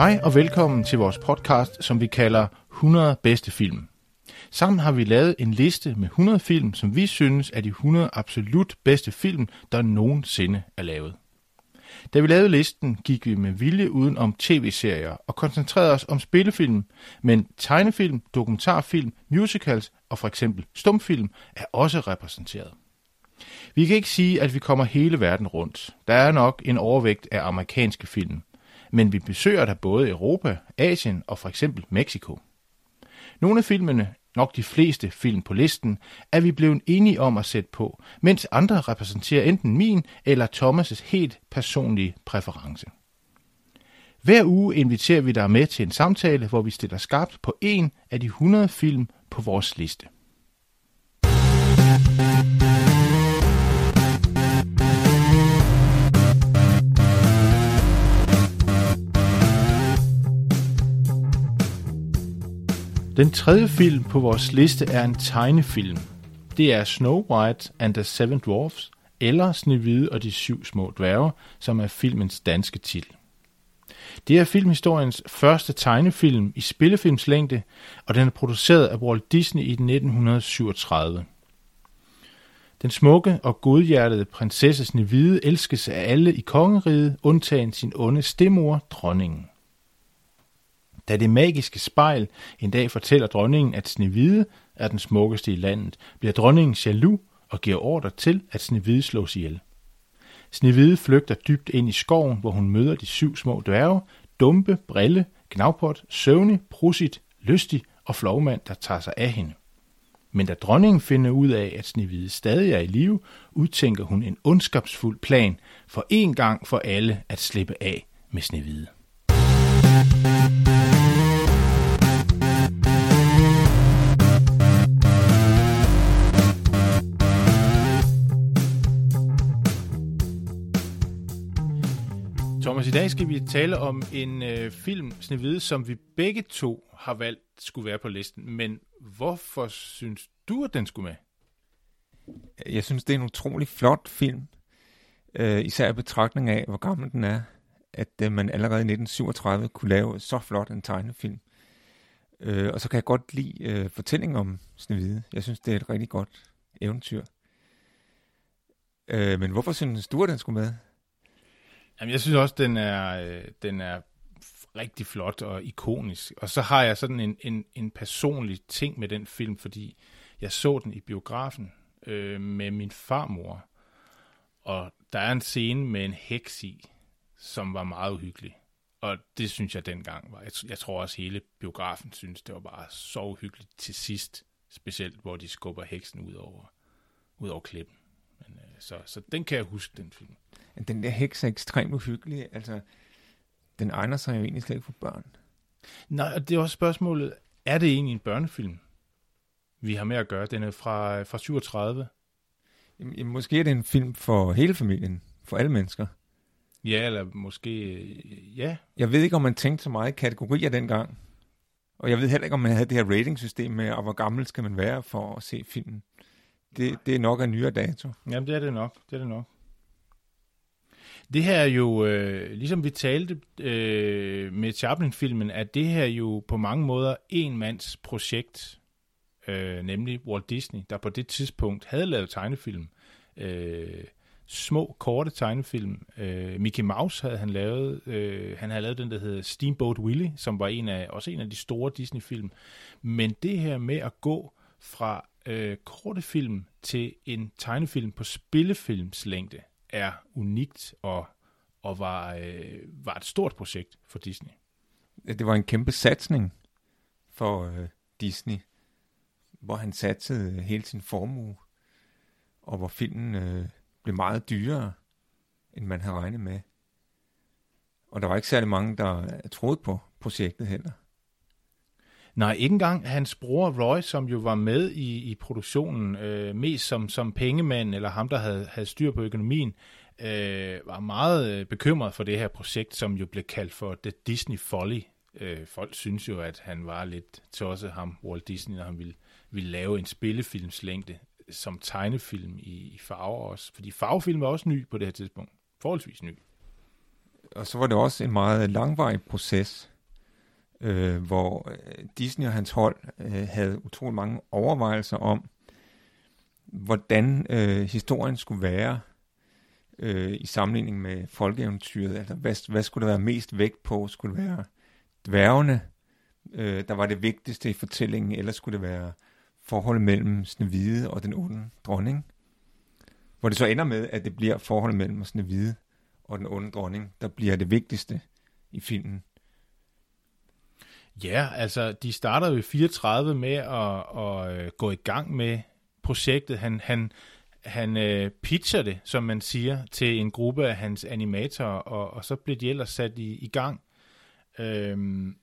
Hej og velkommen til vores podcast, som vi kalder 100 bedste film. Sammen har vi lavet en liste med 100 film, som vi synes er de 100 absolut bedste film, der nogensinde er lavet. Da vi lavede listen, gik vi med vilje uden om tv-serier og koncentrerede os om spillefilm, men tegnefilm, dokumentarfilm, musicals og for eksempel stumfilm er også repræsenteret. Vi kan ikke sige, at vi kommer hele verden rundt. Der er nok en overvægt af amerikanske film, men vi besøger der både Europa, Asien og for eksempel Mexico. Nogle af filmene, nok de fleste film på listen, er vi blevet enige om at sætte på, mens andre repræsenterer enten min eller Thomas' helt personlige præference. Hver uge inviterer vi dig med til en samtale, hvor vi stiller skarpt på en af de 100 film på vores liste. Den tredje film på vores liste er en tegnefilm. Det er Snow White and the Seven Dwarfs, eller Snehvide og de syv små dværge, som er filmens danske titel. Det er filmhistoriens første tegnefilm i spillefilmslængde, og den er produceret af Walt Disney i 1937. Den smukke og godhjertede prinsesse Snevide elskes af alle i kongeriget, undtagen sin onde stemor, dronningen. Da det magiske spejl en dag fortæller dronningen, at Snevide er den smukkeste i landet, bliver dronningen jaloux og giver ordre til, at Snevide slås ihjel. Snevide flygter dybt ind i skoven, hvor hun møder de syv små dværge, Dumpe, Brille, Gnavpot, Søvne, Prusit, Lystig og Flovmand, der tager sig af hende. Men da dronningen finder ud af, at Snevide stadig er i live, udtænker hun en ondskabsfuld plan for en gang for alle at slippe af med Snevide. Thomas, i dag skal vi tale om en øh, film, Snevide, som vi begge to har valgt skulle være på listen. Men hvorfor synes du, at den skulle med? Jeg synes, det er en utrolig flot film. Øh, især i betragtning af, hvor gammel den er. At øh, man allerede i 1937 kunne lave så flot en tegnefilm. Øh, og så kan jeg godt lide øh, fortællingen om Snevide. Jeg synes, det er et rigtig godt eventyr. Øh, men hvorfor synes du, at den skulle med? Jamen, jeg synes også, den er, øh, den er rigtig flot og ikonisk. Og så har jeg sådan en, en, en personlig ting med den film, fordi jeg så den i biografen øh, med min farmor. Og der er en scene med en heks i, som var meget uhyggelig. Og det synes jeg dengang var. Jeg, jeg tror også hele biografen synes, det var bare så uhyggeligt til sidst. Specielt, hvor de skubber heksen ud over, ud over klippen. Men, øh, så, så den kan jeg huske, den film. Den der heks er ekstremt uhyggelig. Altså, den egner sig jo egentlig slet ikke for børn. Nej, og det er også spørgsmålet, er det egentlig en børnefilm, vi har med at gøre? Den er fra, fra 37. Jamen, måske er det en film for hele familien, for alle mennesker. Ja, eller måske, ja. Jeg ved ikke, om man tænkte så meget i kategorier dengang. Og jeg ved heller ikke, om man havde det her ratingsystem med, og hvor gammel skal man være for at se filmen. Det, det er nok af nyere dato. Jamen, det er det nok. Det er det nok. Det her er jo, øh, ligesom vi talte øh, med Chaplin-filmen, at det her jo på mange måder en mands projekt, øh, nemlig Walt Disney, der på det tidspunkt havde lavet tegnefilm. Øh, små, korte tegnefilm. Øh, Mickey Mouse havde han lavet. Øh, han havde lavet den, der hedder Steamboat Willie, som var en af, også en af de store Disney-film. Men det her med at gå fra øh, korte film til en tegnefilm på spillefilmslængde, er unikt og, og var, øh, var et stort projekt for Disney. Det var en kæmpe satsning for øh, Disney, hvor han satsede øh, hele sin formue og hvor filmen øh, blev meget dyrere, end man havde regnet med. Og der var ikke særlig mange, der troede på projektet heller. Nej, ikke engang hans bror Roy, som jo var med i, i produktionen, øh, mest som, som pengemand, eller ham, der havde, havde styr på økonomien, øh, var meget øh, bekymret for det her projekt, som jo blev kaldt for The Disney Folly. Øh, folk synes jo, at han var lidt tosset ham, Walt Disney, når han ville, ville lave en spillefilmslængde som tegnefilm i, i farver også. Fordi farvefilm var også ny på det her tidspunkt. Forholdsvis ny. Og så var det også en meget langvarig proces, øh, hvor øh, Disney og hans hold øh, havde utrolig mange overvejelser om, hvordan øh, historien skulle være øh, i sammenligning med folkeeventyret. Altså, hvad, hvad skulle der være mest vægt på? Skulle det være dværgene, øh, der var det vigtigste i fortællingen, eller skulle det være forholdet mellem Snevide og den onde dronning? Hvor det så ender med, at det bliver forholdet mellem Snevide og den onde dronning, der bliver det vigtigste i filmen. Ja, altså de starter jo i 34 med at, at, øh, gå i gang med projektet. Han, han, han øh, pitcher det, som man siger, til en gruppe af hans animatorer, og, og så bliver de ellers sat i, i gang. Øhm,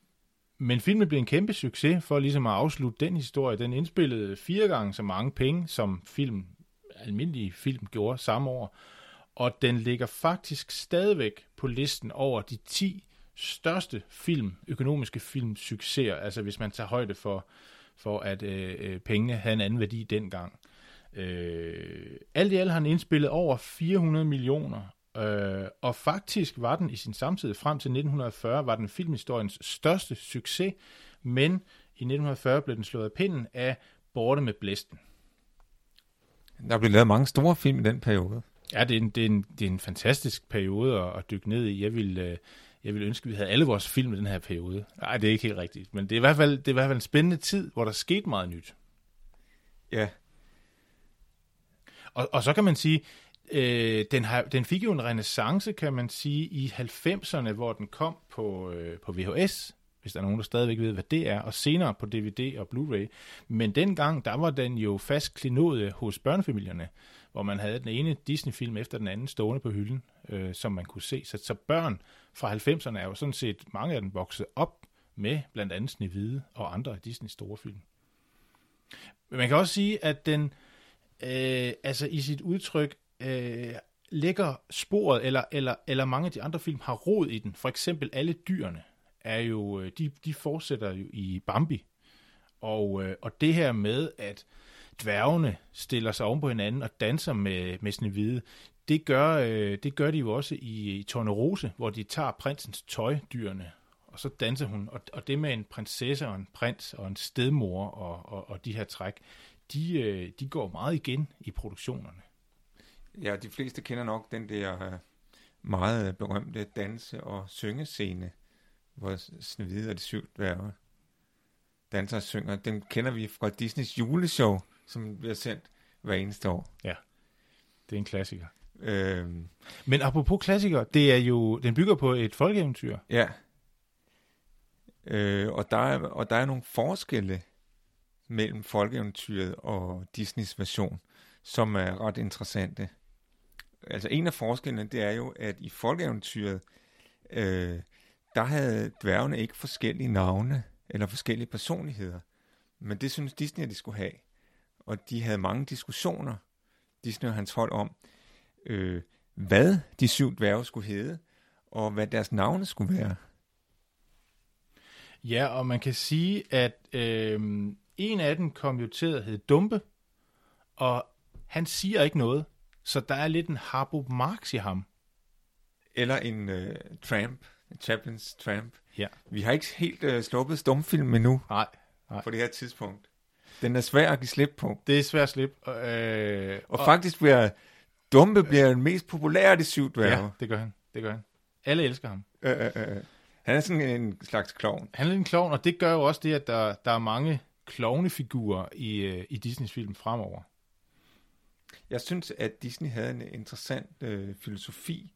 men filmen blev en kæmpe succes for ligesom at afslutte den historie. Den indspillede fire gange så mange penge, som film, almindelige film gjorde samme år. Og den ligger faktisk stadigvæk på listen over de 10 største film, økonomiske filmsucceser, altså hvis man tager højde for, for at øh, øh pengene havde en anden værdi dengang. Øh, alt i alt har han indspillet over 400 millioner, øh, og faktisk var den i sin samtid frem til 1940, var den filmhistoriens største succes, men i 1940 blev den slået af pinden af Borte med Blæsten. Der blev lavet mange store film i den periode. Ja, det er en, det er en, det er en fantastisk periode at, at dykke ned i. Jeg vil, øh, jeg vil ønske, at vi havde alle vores film i den her periode. Nej, det er ikke helt rigtigt. Men det er, i hvert fald, det er i hvert fald en spændende tid, hvor der skete meget nyt. Ja, og, og så kan man sige, øh, den, har, den fik jo en renaissance, kan man sige, i 90'erne, hvor den kom på, øh, på VHS, hvis der er nogen, der stadigvæk ved, hvad det er, og senere på DVD og Blu-ray. Men dengang, der var den jo fast klinode hos børnefamilierne, hvor man havde den ene Disney-film efter den anden stående på hylden, øh, som man kunne se. Så, så børn fra 90'erne er jo sådan set, mange af dem vokset op med blandt andet Snevide og andre af Disneys store film. Men man kan også sige, at den, øh, altså i sit udtryk øh, ligger sporet, eller, eller, eller mange af de andre film har rod i den. For eksempel alle dyrene er jo, øh, de, de fortsætter jo i Bambi. Og, øh, og det her med, at dværgene stiller sig oven på hinanden og danser med, med Snevide, det gør, øh, det gør de jo også i, i Tornerose, hvor de tager prinsens tøj, dyrene, og så danser hun. Og, og det med en prinsesse og en prins og en stedmor og, og, og de her træk, de, øh, de går meget igen i produktionerne. Ja, de fleste kender nok den der øh, meget berømte danse- og syngescene, hvor Snevide og de syv dværge danser og synger. Den kender vi fra Disneys juleshow, som bliver sendt hver eneste år. Ja, det er en klassiker. Øhm, Men apropos klassiker, det er jo, den bygger på et folkeeventyr. Ja. Øh, og, der er, og der er nogle forskelle mellem folkeeventyret og Disneys version, som er ret interessante. Altså en af forskellene, det er jo, at i folkeeventyret, øh, der havde dværgene ikke forskellige navne eller forskellige personligheder. Men det synes Disney, at de skulle have. Og de havde mange diskussioner, Disney og hans hold, om, øh, hvad de syv dværge skulle hedde, og hvad deres navne skulle være. Ja, og man kan sige, at øh, en af dem kom jo til at hedde Dumpe, og han siger ikke noget, så der er lidt en Harbo Marx i ham. Eller en uh, tramp, Chaplins tramp. Ja. Vi har ikke helt uh, sluppet stumfilm endnu. Nej, nej. På det her tidspunkt. Den er svær at give slip på. Det er svært at slippe. Øh, og, og faktisk bliver Dumpe bliver den mest populære af de syv dværge. Ja, det gør han. Det gør han. Alle elsker ham. Øh, øh, øh. Han er sådan en slags klovn. Han er en klovn, og det gør jo også det, at der, der er mange klovnefigurer i, øh, i Disneys film fremover. Jeg synes, at Disney havde en interessant øh, filosofi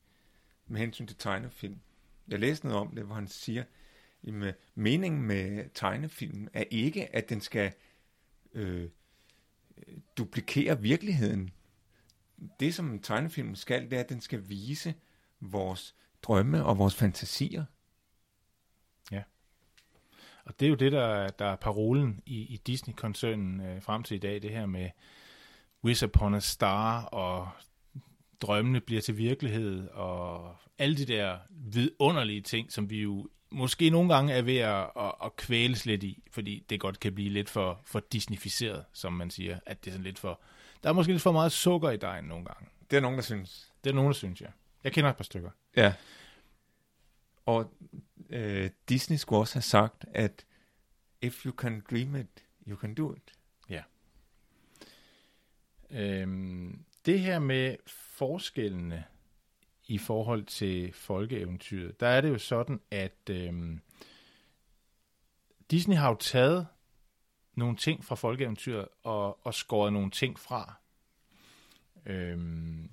med hensyn til tegnefilm. Jeg læste noget om det, hvor han siger, at meningen med tegnefilmen er ikke, at den skal øh, duplikere virkeligheden. det, som en tegnefilm skal, det er, at den skal vise vores drømme og vores fantasier. Ja. Og det er jo det, der, der er parolen i, i Disney-koncernen øh, frem til i dag, det her med Wish Upon a Star, og drømmene bliver til virkelighed, og alle de der vidunderlige ting, som vi jo måske nogle gange er ved at, at, at kvæles lidt i, fordi det godt kan blive lidt for, for disnificeret, som man siger, at det er sådan lidt for, der er måske lidt for meget sukker i dejen nogle gange. Det er nogen, der synes. Det er nogen, der synes, ja. Jeg kender et par stykker. Ja. Og øh, Disney skulle også have sagt, at if you can dream it, you can do it. Øhm, det her med forskellene i forhold til folkeeventyret, der er det jo sådan, at øh, Disney har jo taget nogle ting fra folkeeventyret og, og skåret nogle ting fra. Øhm,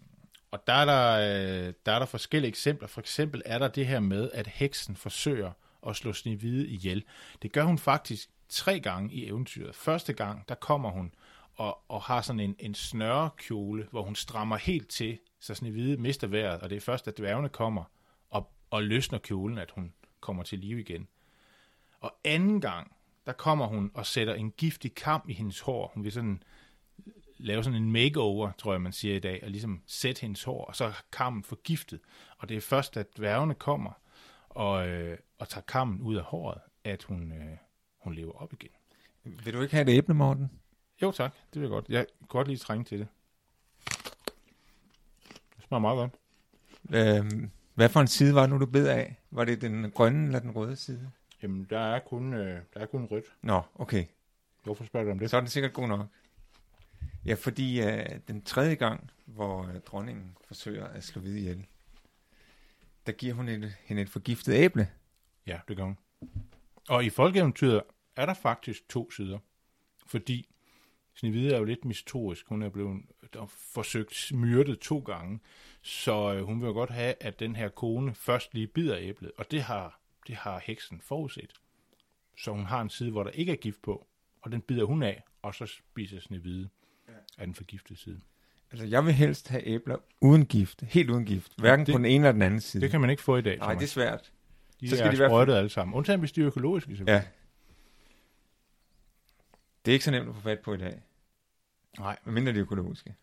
og der er der, øh, der er der forskellige eksempler. For eksempel er der det her med, at heksen forsøger at slå Snehvide ihjel. Det gør hun faktisk tre gange i eventyret. Første gang, der kommer hun og, og har sådan en, en snørrekjole, hvor hun strammer helt til, så Snehvide mister vejret, og det er først, at dværgene kommer og, og løsner kjolen, at hun kommer til live igen. Og anden gang, der kommer hun og sætter en giftig kam i hendes hår. Hun vil sådan lave sådan en makeover, tror jeg, man siger i dag, og ligesom sætte hendes hår, og så er kammen forgiftet. Og det er først, at dværgene kommer og, øh, og tager kammen ud af håret, at hun, øh, hun lever op igen. Vil du ikke have det æble, Morten? Jo tak, det vil jeg godt. Jeg kan godt lige trænge til det. Det smager meget godt. Øhm, hvad for en side var det nu, du bed af? Var det den grønne eller den røde side? Jamen, der er kun, øh, der er kun rødt. Nå, okay. Hvorfor spørger du om det? Så er den sikkert god nok. Ja, fordi uh, den tredje gang, hvor uh, dronningen forsøger at slå hvide ihjel, der giver hun et, hende et forgiftet æble. Ja, det gør hun. Og i folkeeventyret er der faktisk to sider. Fordi Snevide er jo lidt mistorisk. Hun er blevet forsøgt myrdet to gange. Så øh, hun vil jo godt have, at den her kone først lige bider æblet. Og det har, det har heksen forudset. Så hun har en side, hvor der ikke er gift på. Og den bider hun af, og så spiser Snevide Ja. af den forgiftede side. Altså, jeg vil helst have æbler uden gift. Helt uden gift. Hverken Det- på den ene eller den anden side. Det kan man ikke få i dag, Nej, det er svært. de så skal er de være- sprøjtet alle sammen. Undtagen hvis de er økologiske, selvfølgelig. Ja. Det er ikke så nemt at få fat på i dag. Nej. Medmindre de er økologiske.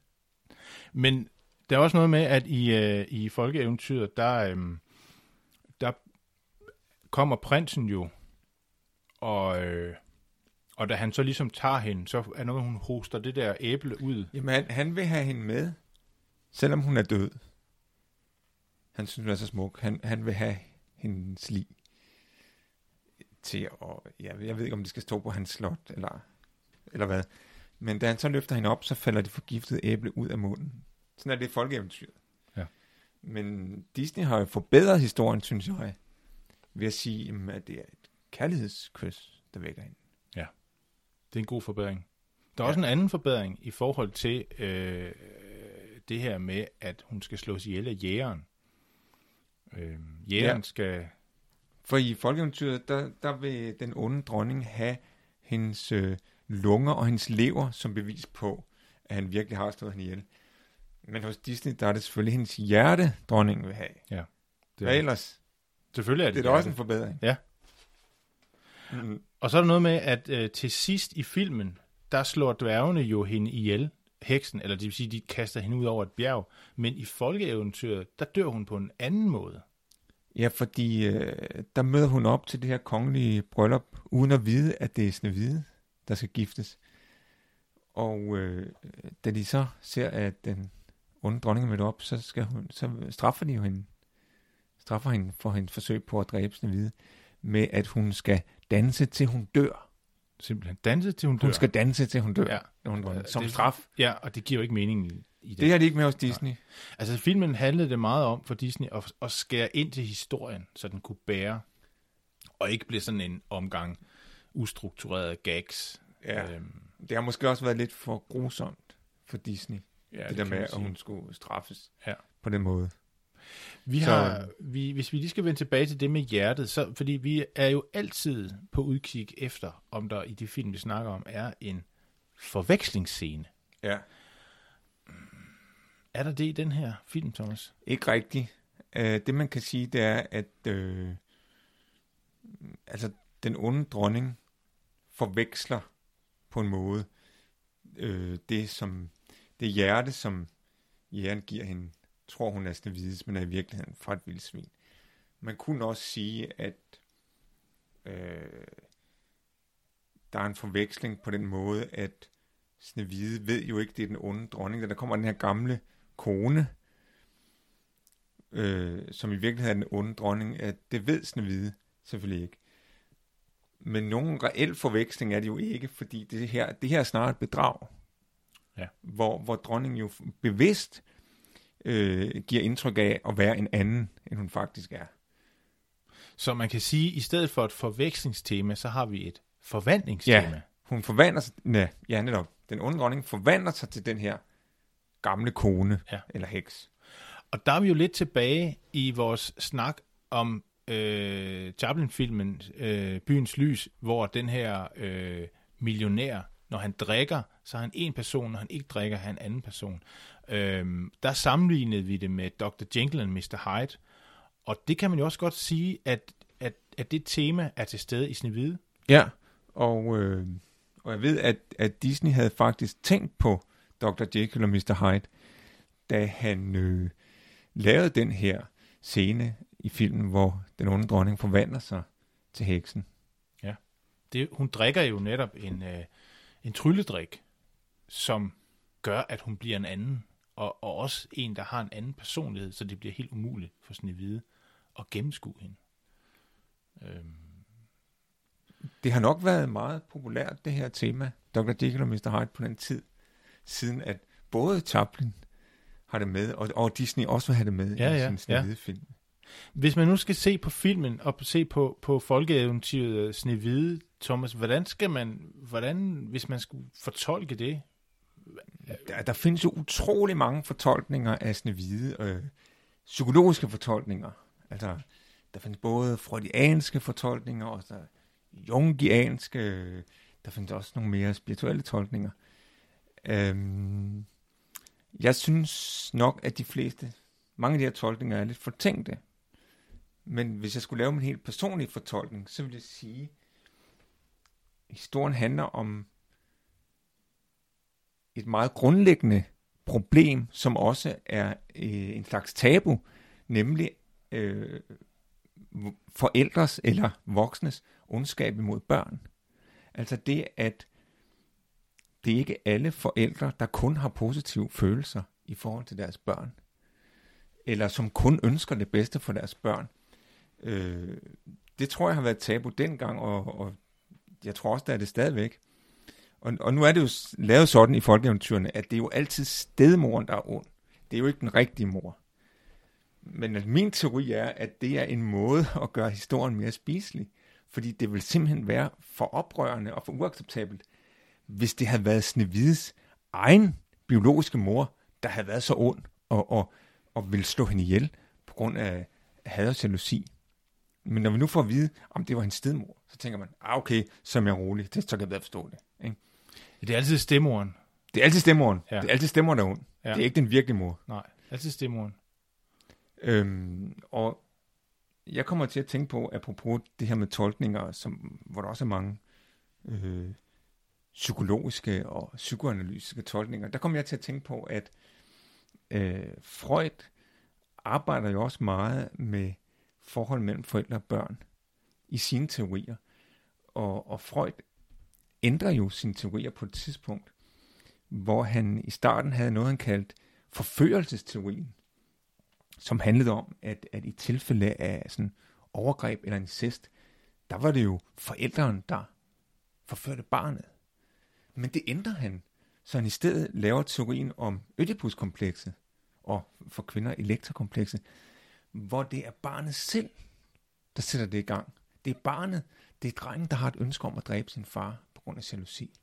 Men der er også noget med, at i, øh, i folkeeventyret, der, øh, der kommer prinsen jo, og, øh, og da han så ligesom tager hende, så er noget, hun hoster det der æble ud. Jamen, han, han vil have hende med, selvom hun er død. Han synes, hun er så smuk. Han, han vil have hendes lig til at... Ja, jeg ved ikke, om det skal stå på hans slot, eller, eller hvad. Men da han så løfter hende op, så falder det forgiftede æble ud af munden. Sådan er det i folkeeventyret. Ja. Men Disney har jo forbedret historien, synes jeg, ved at sige, at det er et kærlighedskys, der vækker hende. Det er en god forbedring. Der er Ja. også en anden forbedring i forhold til øh, det her med, at hun skal slås ihjel af jægeren. Øh, jægeren Ja. skal... For i folkeeventyret, der, der vil den onde dronning have hendes øh, lunger og hendes lever som bevis på, at han virkelig har slået hende ihjel. Men hos Disney, der er det selvfølgelig hendes hjerte, dronningen vil have. Det Hvad er, ellers? selvfølgelig er Det det er da også en forbedring. Ja. Mm, Og så er der noget med, at øh, til sidst i filmen, der slår dværgene jo hende ihjel, heksen, eller det vil sige, de kaster hende ud over et bjerg. Men i folkeeventyret, der dør hun på en anden måde. ja, fordi øh, der møder hun op til det her kongelige bryllup, uden at vide, at det er Snevide, der skal giftes. Og øh, da de så ser, at den onde dronning er mødt op, så, skal hun, så straffer de jo hende. Straffer hende for hendes forsøg på at dræbe Snevide, med at hun skal danse til hun dør. Simpelthen danse til hun dør. Hun skal danse til hun dør, Ja. hun dronning, som det- straf. Ja, og det giver jo ikke mening i, i det. Det har de ikke med hos Disney. Altså filmen handlede det meget om for Disney at, at skære ind til historien, så den kunne bære, og ikke blive sådan en omgang ustrukturerede gags. Ja. Øhm, Det har måske også været lidt for grusomt for Disney, ja det, det der med, at hun skulle straffes Ja. på den måde. Vi Så- har, vi, hvis vi lige skal vende tilbage til det med hjertet, så, fordi vi er jo altid på udkig efter, om der i de film, vi snakker om, er en forvekslingsscene. Ja. Er der det i den her film, Thomas? Ikke rigtigt. Øh, det man kan sige, det er, at øh, altså, den onde dronning forveksler på en måde øh, det, som det hjerte, som jæren giver hende, tror hun er Snevides, men er i virkeligheden fra et vildsvin. Man kunne også sige, at øh, der er en forveksling på den måde, at Snevide ved jo ikke, det er den onde dronning. Da der kommer den her gamle kone, øh, som i virkeligheden er den onde dronning, at det ved Snevide selvfølgelig ikke. Men nogen reel forveksling er det jo ikke, fordi det her, det her er snart et bedrag. Ja. Hvor, hvor dronningen jo bevidst øh, giver indtryk af at være en anden, end hun faktisk er. Så man kan sige, at i stedet for et forvekslingstema, så har vi et forvandlingstema. Ja, hun forvandler sig, ja, ja netop, den onde dronning forvandler sig til den her gamle kone Ja. eller heks. Og der er vi jo lidt tilbage i vores snak om øh, Chaplin-filmen øh, Byens Lys, hvor den her øh, millionær, når han drikker, så er han en person, når han ikke drikker, er han en anden person. Øh, der sammenlignede vi det med Dr. Jekyll og Mr. Hyde, og det kan man jo også godt sige, at, at, at det tema er til stede i Snevide. Ja, og, øh, og jeg ved, at, at Disney havde faktisk tænkt på Dr. Jekyll og Mr. Hyde, da han øh, lavede den her scene i filmen, hvor den onde dronning forvandler sig til heksen. Det, hun drikker jo netop en, øh, en trylledrik, som gør, at hun bliver en anden, og, og også en, der har en anden personlighed, så det bliver helt umuligt for Snevide at gennemskue hende. Øhm, Det har nok været meget populært, det her tema, Dr. Jekyll og Mr. Hyde på den tid, siden at både Chaplin har det med, og, og Disney også vil have det med Ja, i ja, sin Snehvide-film. Hvis man nu skal se på filmen og se på, på folkeeventyret øh, Snevide, Thomas, hvordan skal man, hvordan, hvis man skulle fortolke det? Der, der findes jo utrolig mange fortolkninger af Snehvide, øh, psykologiske fortolkninger. Altså, der findes både freudianske fortolkninger, og der jungianske, øh, der findes også nogle mere spirituelle tolkninger. Øhm, jeg synes nok, at de fleste, mange af de her tolkninger er lidt fortænkte. Men hvis jeg skulle lave min helt personlige fortolkning, så ville jeg sige, at historien handler om et meget grundlæggende problem, som også er øh, en slags tabu, nemlig øh, forældres eller voksnes ondskab imod børn. Altså det, at det er ikke alle forældre, der kun har positive følelser i forhold til deres børn, eller som kun ønsker det bedste for deres børn. Øh, det tror jeg har været tabu dengang, og, og jeg tror også, der er det stadigvæk. Og, og nu er det jo lavet sådan i folkeeventyrene, at det er jo altid stedmoren, der er ond. Det er jo ikke den rigtige mor. Men at min teori er, at det er en måde at gøre historien mere spiselig. Fordi det vil simpelthen være for oprørende og for uacceptabelt, hvis det havde været Snevides egen biologiske mor, der havde været så ond og, og, og ville slå hende ihjel på grund af had og jalousi. Men når vi nu får at vide, om det var hendes stedmor, så tænker man, ah okay, så er jeg rolig, det, så kan jeg bedre forstå det. Ikke? Det er altid stemmoren. Det er altid stemmoren. Ja. Det er altid stemmoren, der er ond. Ja. Det er ikke den virkelige mor. Nej, altid stemmoren. Øhm, og jeg kommer til at tænke på, apropos det her med tolkninger, som, hvor der også er mange øh, psykologiske og psykoanalytiske tolkninger, der kommer jeg til at tænke på, at øh, Freud arbejder jo også meget med forhold mellem forældre og børn i sine teorier. Og, og Freud ændrer jo sine teorier på et tidspunkt, hvor han i starten havde noget, han kaldte forførelsesteorien, som handlede om, at, at i tilfælde af sådan overgreb eller incest, der var det jo forældrene, der forførte barnet. Men det ændrer han, så han i stedet laver teorien om Ødipus-komplekset, og for kvinder elektrokomplekset, hvor det er barnet selv, der sætter det i gang. Det er barnet, det er drengen, der har et ønske om at dræbe sin far på grund af jalousi.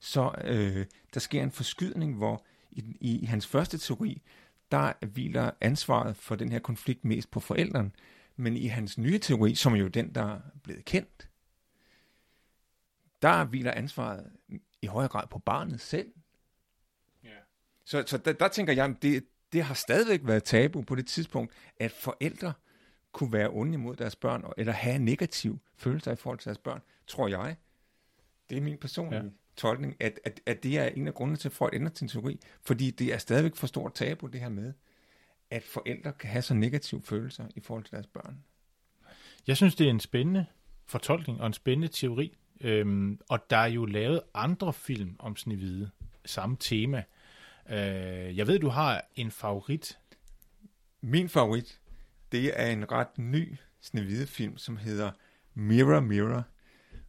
Så øh, der sker en forskydning, hvor i, i, i hans første teori, der hviler ansvaret for den her konflikt mest på forældrene, men i hans nye teori, som er jo den, der er blevet kendt, der hviler ansvaret i højere grad på barnet selv. Ja. Så, så der, der tænker jeg, det, det har stadigvæk været tabu på det tidspunkt, at forældre kunne være onde imod deres børn, eller have negativ følelser i forhold til deres børn, tror jeg. Det er min personlige ja. tolkning, at, at, at det er en af grundene til, at Freud ændrer sin teori, fordi det er stadigvæk for stort tabu, det her med, at forældre kan have så negative følelser i forhold til deres børn. Jeg synes, det er en spændende fortolkning og en spændende teori. Øhm, og der er jo lavet andre film om Snevide, samme tema. Øh, jeg ved, du har en favorit. Min favorit, det er en ret ny Snevide film, som hedder Mirror Mirror.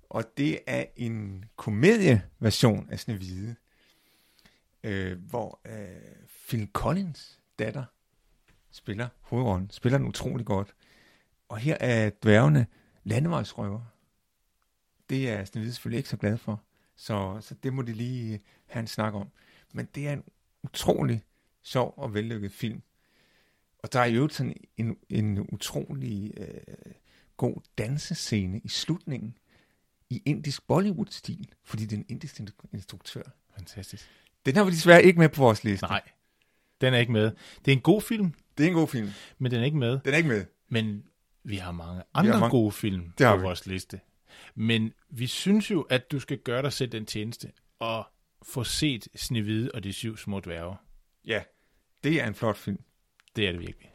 Og det er en komedieversion af Snevide, øh, hvor øh, Phil Collins datter spiller hovedrollen, spiller den utrolig godt. Og her er dværgene landevejsrøver. Det er Snevide selvfølgelig ikke så glad for, så, så det må de lige have en snak om. Men det er en utrolig sjov og vellykket film. Og der er jo sådan en, en utrolig øh, god dansescene i slutningen i indisk Bollywood-stil, fordi det er en indisk instruktør. Fantastisk. Den har vi desværre ikke med på vores liste. Nej, den er ikke med. Det er en god film. Det er en god film. Men den er ikke med. Den er ikke med. Men vi har mange andre har mange... gode film det på vi. vores liste. Men vi synes jo, at du skal gøre dig selv den tjeneste og få set Snevide og de syv små dværge. Ja, det er en flot film. Det er det virkelig.